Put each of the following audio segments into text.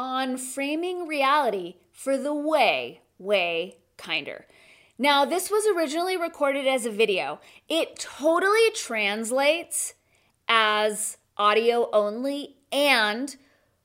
on framing reality for the way, way kinder. Now, this was originally recorded as a video. It totally translates as audio only and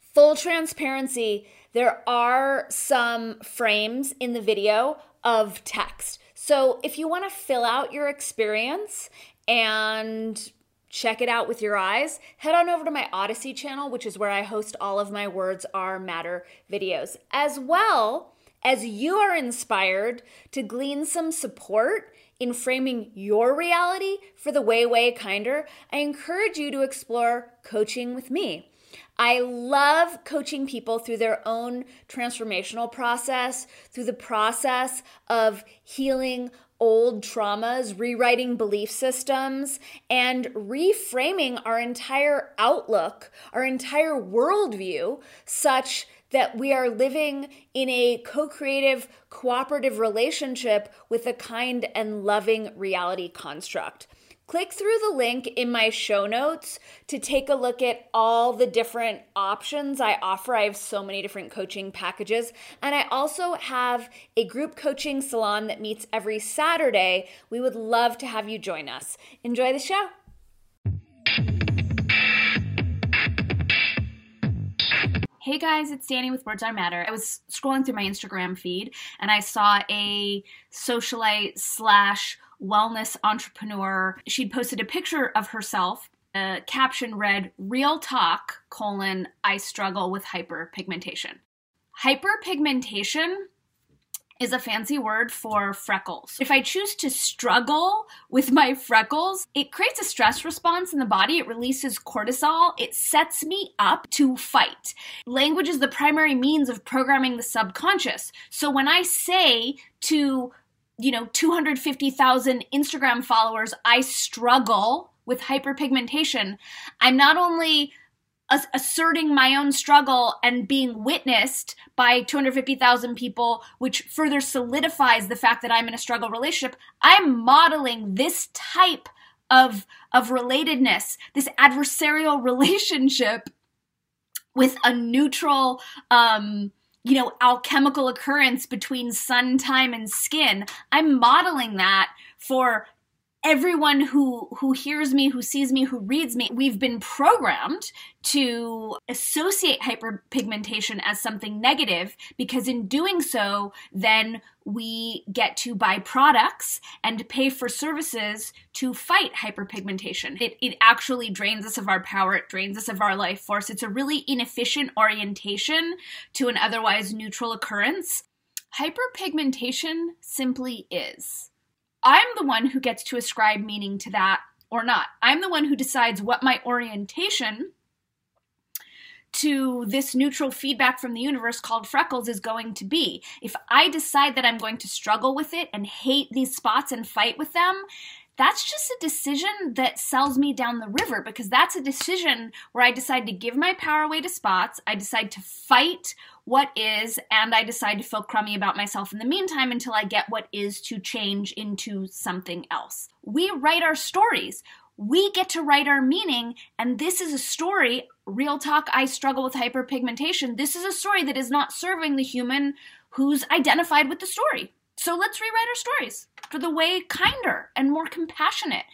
full transparency. There are some frames in the video of text. So, if you want to fill out your experience and check it out with your eyes, head on over to my Odysee channel, which is where I host all of my Words Are Matter videos, as well as you are inspired to glean some support in framing your reality for the way, way kinder. I encourage you to explore coaching with me. I love coaching people through their own transformational process, through the process of healing old traumas, rewriting belief systems, and reframing our entire outlook, our entire worldview, such that we are living in a co creative, cooperative relationship with a kind and loving reality construct. Click through the link in my show notes to take a look at all the different options I offer. I have so many different coaching packages. And I also have a group coaching salon that meets every Saturday. We would love to have you join us. Enjoy the show. Hey guys, it's Danny with Words Are Matter. I was scrolling through my Instagram feed and I saw a socialite slash wellness entrepreneur. She'd posted a picture of herself. A caption read, Real talk, colon, I struggle with hyperpigmentation. Hyperpigmentation is a fancy word for freckles. If I choose to struggle with my freckles, it creates a stress response in the body. It releases cortisol. It sets me up to fight. Language is the primary means of programming the subconscious. So when I say to you know 250,000 Instagram followers, I struggle with hyperpigmentation. I'm not only asserting my own struggle and being witnessed by 250,000 people, which further solidifies the fact that I'm in a struggle relationship. I'm modeling this type of, of relatedness, this adversarial relationship with a neutral, um, you know, alchemical occurrence between sun time and skin. I'm modeling that for everyone who who hears me who sees me who reads me we've been programmed to associate hyperpigmentation as something negative because in doing so then we get to buy products and pay for services to fight hyperpigmentation. It, it actually drains us of our power. It drains us of our life force. It's a really inefficient orientation to an otherwise neutral occurrence. Hyperpigmentation simply is I'm the one who gets to ascribe meaning to that or not. I'm the one who decides what my orientation to this neutral feedback from the universe called freckles is going to be. If I decide that I'm going to struggle with it and hate these spots and fight with them, that's just a decision that sells me down the river because that's a decision where I decide to give my power away to spots. I decide to fight what is, and I decide to feel crummy about myself in the meantime until I get what is to change into something else. We write our stories. We get to write our meaning, and this is a story. Real talk, I struggle with hyperpigmentation. This is a story that is not serving the human who's identified with the story. So let's rewrite our stories for the way kinder and more compassionate.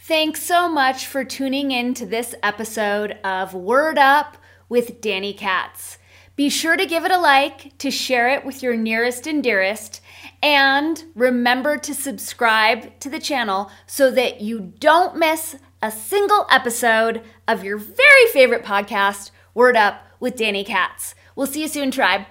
Thanks so much for tuning in to this episode of Word Up with Danny Katz. Be sure to give it a like, to share it with your nearest and dearest, and remember to subscribe to the channel so that you don't miss a single episode of your very favorite podcast, Word Up with Danny Katz. We'll see you soon, tribe.